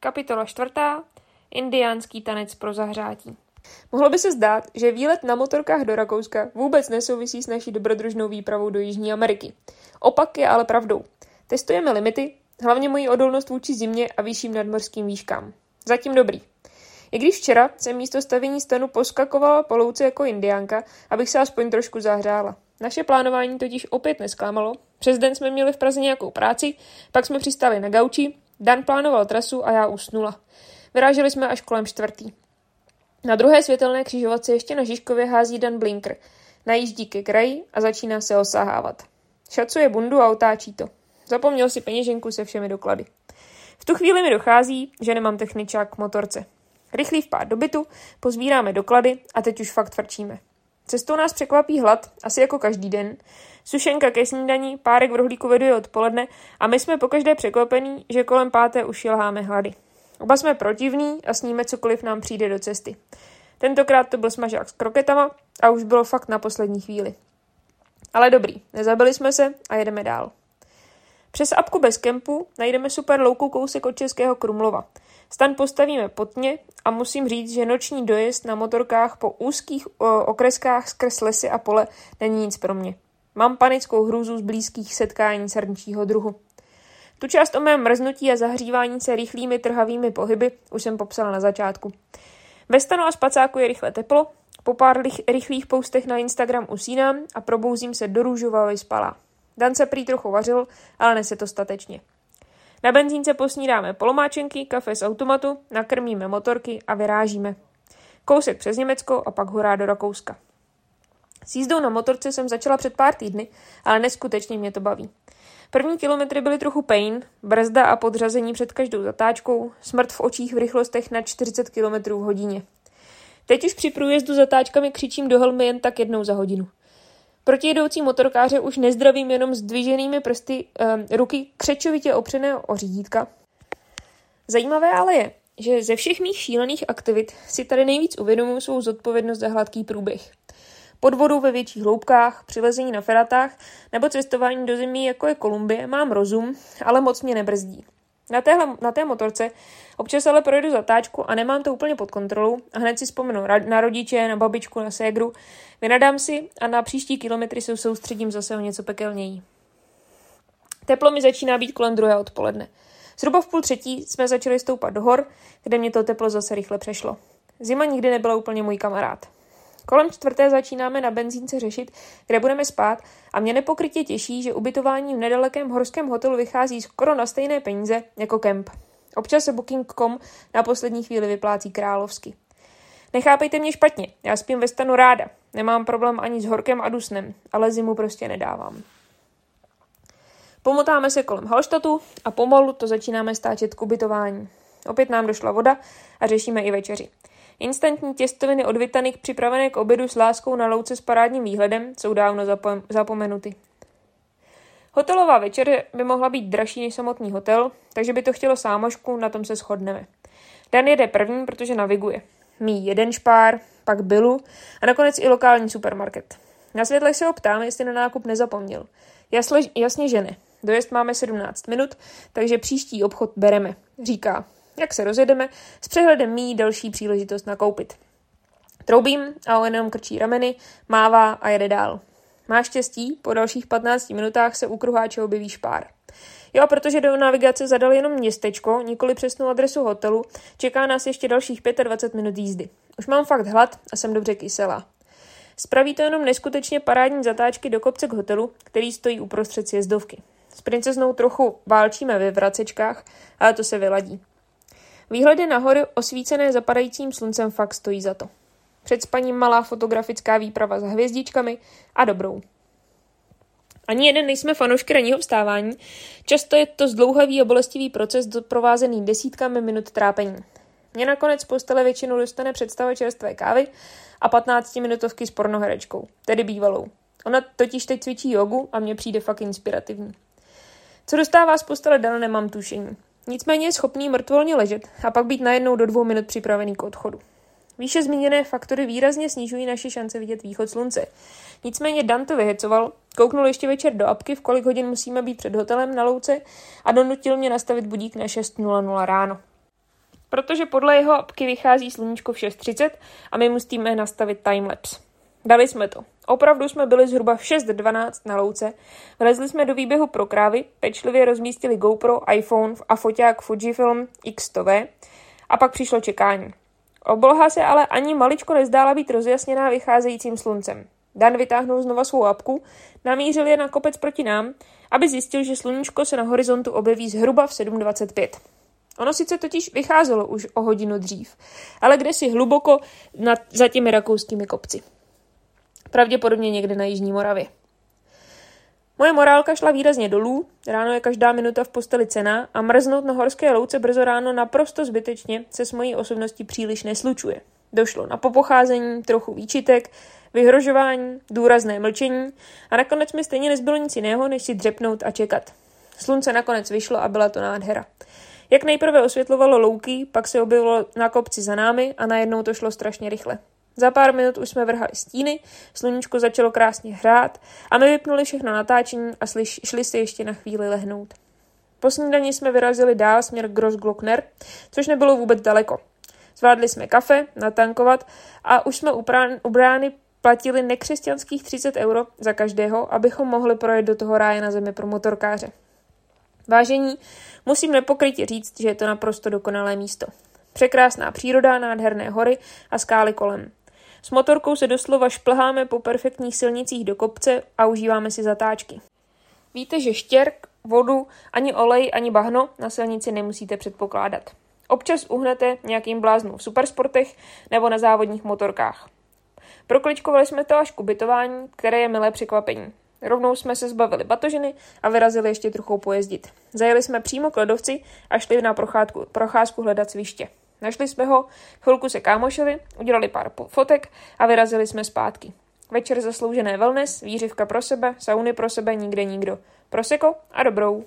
Kapitola čtvrtá. Indiánský tanec pro zahřátí. Mohlo by se zdát, že výlet na motorkách do Rakouska vůbec nesouvisí s naší dobrodružnou výpravou do Jižní Ameriky. Opak je ale pravdou. Testujeme limity, hlavně moji odolnost vůči zimě a vyšším nadmorským výškám. Zatím dobrý. I když včera jsem místo stavění stanu poskakovala po louce jako indiánka, abych se aspoň trošku zahřála. Naše plánování totiž opět nesklamalo. Přes den jsme měli v Praze nějakou práci, pak jsme přistáli na gauči, Dan plánoval trasu a já usnula. Vyráželi jsme až kolem čtvrtý. Na druhé světelné křižovatce ještě na Žižkově hází Dan blinker. Najíždí ke kraji a začíná se osahávat. Šacuje bundu a otáčí to. Zapomněl si peněženku se všemi doklady. V tu chvíli mi dochází, že nemám techničák k motorce. Rychlý vpád do bytu, pozbíráme doklady a teď už fakt vrčíme. Cestou nás překvapí hlad, asi jako každý den. Sušenka ke snídaní, párek v rohlíku veduje odpoledne a my jsme pokaždé překvapení, že kolem páté už lháme hlady. Oba jsme protivní a sníme cokoliv nám přijde do cesty. Tentokrát to byl smažák s kroketama a už bylo fakt na poslední chvíli. Ale dobrý, nezabili jsme se a jedeme dál. Přes apku bez kempu najdeme super louku kousek od Českého Krumlova. Stan postavíme potně a musím říct, že noční dojezd na motorkách po úzkých okreskách skrz lesy a pole není nic pro mě. Mám panickou hrůzu z blízkých setkání srnčího druhu. Tu část o mém mrznutí a zahřívání se rychlými trhavými pohyby už jsem popsala na začátku. Ve stanu a spacáku je rychle teplo, po pár rychlých poustech na Instagram usínám a probouzím se do růžová vyspalá. Dan se prý trochu vařil, ale nese to statečně. Na benzínce posnídáme polomáčenky, kafe z automatu, nakrmíme motorky a vyrážíme. Kousek přes Německo a pak hurá do Rakouska. S jízdou na motorce jsem začala před pár týdny, ale neskutečně mě to baví. První kilometry byly trochu pain, brzda a podřazení před každou zatáčkou, smrt v očích v rychlostech na 40 km v hodině. Teď už při průjezdu zatáčkami křičím do helmy jen tak jednou za hodinu. Protijedoucí motorkáře už nezdravím jenom s dviženými prsty um, ruky křečovitě opřené o řídítka. Zajímavé ale je, že ze všech mých šílených aktivit si tady nejvíc uvědomuji svou zodpovědnost za hladký průběh. Pod vodou ve větších hloubkách, přilezení na feratách nebo cestování do zemí jako je Kolumbie mám rozum, ale moc mě nebrzdí. Na, téhle, na té motorce občas ale projedu zatáčku a nemám to úplně pod kontrolou a hned si vzpomenu na rodiče, na babičku, na ségru, vynadám si a na příští kilometry se soustředím zase o něco pekelněji. Teplo mi začíná být kolem druhé odpoledne. Zhruba v půl třetí jsme začali stoupat do hor, kde mě to teplo zase rychle přešlo. Zima nikdy nebyla úplně můj kamarád. Kolem čtvrté začínáme na benzínce řešit, kde budeme spát a mě nepokrytě těší, že ubytování v nedalekém horském hotelu vychází skoro na stejné peníze jako kemp. Občas se Booking.com na poslední chvíli vyplácí královsky. Nechápejte mě špatně, já spím ve stanu ráda. Nemám problém ani s horkem a dusnem, ale zimu prostě nedávám. Pomotáme se kolem Halštatu a pomalu to začínáme stáčet k ubytování. Opět nám došla voda a řešíme i večeři. Instantní těstoviny od Vitanik připravené k obědu s láskou na louce s parádním výhledem jsou dávno zapom- zapomenuty. Hotelová večeře by mohla být dražší než samotný hotel, takže by to chtělo sámošku, na tom se shodneme. Dan jede první, protože naviguje. Mí jeden špár, pak Billu a nakonec i lokální supermarket. Na světlech se ho ptám, jestli na nákup nezapomněl. Jasle, jasně, že ne. Dojezd máme 17 minut, takže příští obchod bereme, říká. Jak se rozjedeme, s přehledem mí další příležitost nakoupit. Troubím a on jenom krčí rameny, mává a jede dál. Má štěstí, po dalších 15 minutách se u kruháče objeví špár. Jo, protože do navigace zadal jenom městečko, nikoli přesnou adresu hotelu, čeká nás ještě dalších 25 minut jízdy. Už mám fakt hlad a jsem dobře kyselá. Spraví to jenom neskutečně parádní zatáčky do kopce k hotelu, který stojí uprostřed sjezdovky. S princeznou trochu válčíme ve vracečkách, ale to se vyladí. Výhledy na hory osvícené zapadajícím sluncem fakt stojí za to. Před spaním malá fotografická výprava s hvězdičkami a dobrou. Ani jeden nejsme fanoušky ranního vstávání, často je to zdlouhavý a bolestivý proces doprovázený desítkami minut trápení. Mě nakonec postele většinou dostane představa čerstvé kávy a 15-minutovky s pornoherečkou, tedy bývalou. Ona totiž teď cvičí jogu a mně přijde fakt inspirativní. Co dostává z postele dana, nemám tušení. Nicméně je schopný mrtvolně ležet a pak být najednou do dvou minut připravený k odchodu. Výše zmíněné faktory výrazně snižují naše šance vidět východ slunce. Nicméně Dan to vyhecoval, kouknul ještě večer do apky, v kolik hodin musíme být před hotelem na louce a donutil mě nastavit budík na 6.00 ráno. protože podle jeho apky vychází sluníčko v 6.30 a my musíme nastavit timelapse. Dali jsme to. Opravdu jsme byli zhruba v 6.12 na louce, vlezli jsme do výběhu pro krávy, pečlivě rozmístili GoPro, iPhone a foťák Fujifilm X100V a pak přišlo čekání. Obloha se ale ani maličko nezdála být rozjasněná vycházejícím sluncem. Dan vytáhnul znova svou apku, namířil je na kopec proti nám, aby zjistil, že sluníčko se na horizontu objeví zhruba v 7.25. Ono sice totiž vycházelo už o hodinu dřív, ale kde si hluboko nad, za těmi rakouskými kopci. Pravděpodobně někde na Jižní Moravě. Moje morálka šla výrazně dolů, ráno je každá minuta v posteli cena a mrznout na horské louce brzo ráno naprosto zbytečně se s mojí osobností příliš neslučuje. Došlo na popocházení, trochu výčitek, vyhrožování, důrazné mlčení a nakonec mi stejně nezbylo nic jiného, než si dřepnout a čekat. Slunce nakonec vyšlo a byla to nádhera. Jak nejprve osvětlovalo louky, pak se objevilo na kopci za námi a najednou to šlo strašně rychle. Za pár minut už jsme vrhali stíny, sluníčko začalo krásně hrát a my vypnuli všechno natáčení a šli si ještě na chvíli lehnout. Po snídani jsme vyrazili dál směr Grossglockner, což nebylo vůbec daleko. Zvládli jsme kafe, natankovat a už jsme u, prán, u brány platili nekřesťanských 30 euro za každého, abychom mohli projet do toho ráje na zemi pro motorkáře. Vážení, musím nepokrytě říct, že je to naprosto dokonalé místo. Překrásná příroda, nádherné hory a skály kolem. S motorkou se doslova šplháme po perfektních silnicích do kopce a užíváme si zatáčky. Víte, že štěrk, vodu, ani olej, ani bahno na silnici nemusíte předpokládat. Občas uhnete nějakým bláznu v supersportech nebo na závodních motorkách. Prokličkovali jsme to až k ubytování, které je milé překvapení. Rovnou jsme se zbavili batožiny a vyrazili ještě trochu pojezdit. Zajeli jsme přímo k ledovci a šli na procházku, procházku hledat sviště. Našli jsme ho, chvilku se kámošovi, udělali pár fotek a vyrazili jsme zpátky. Večer zasloužené wellness, výřivka pro sebe, sauny pro sebe, nikde nikdo. Proseko a dobrou.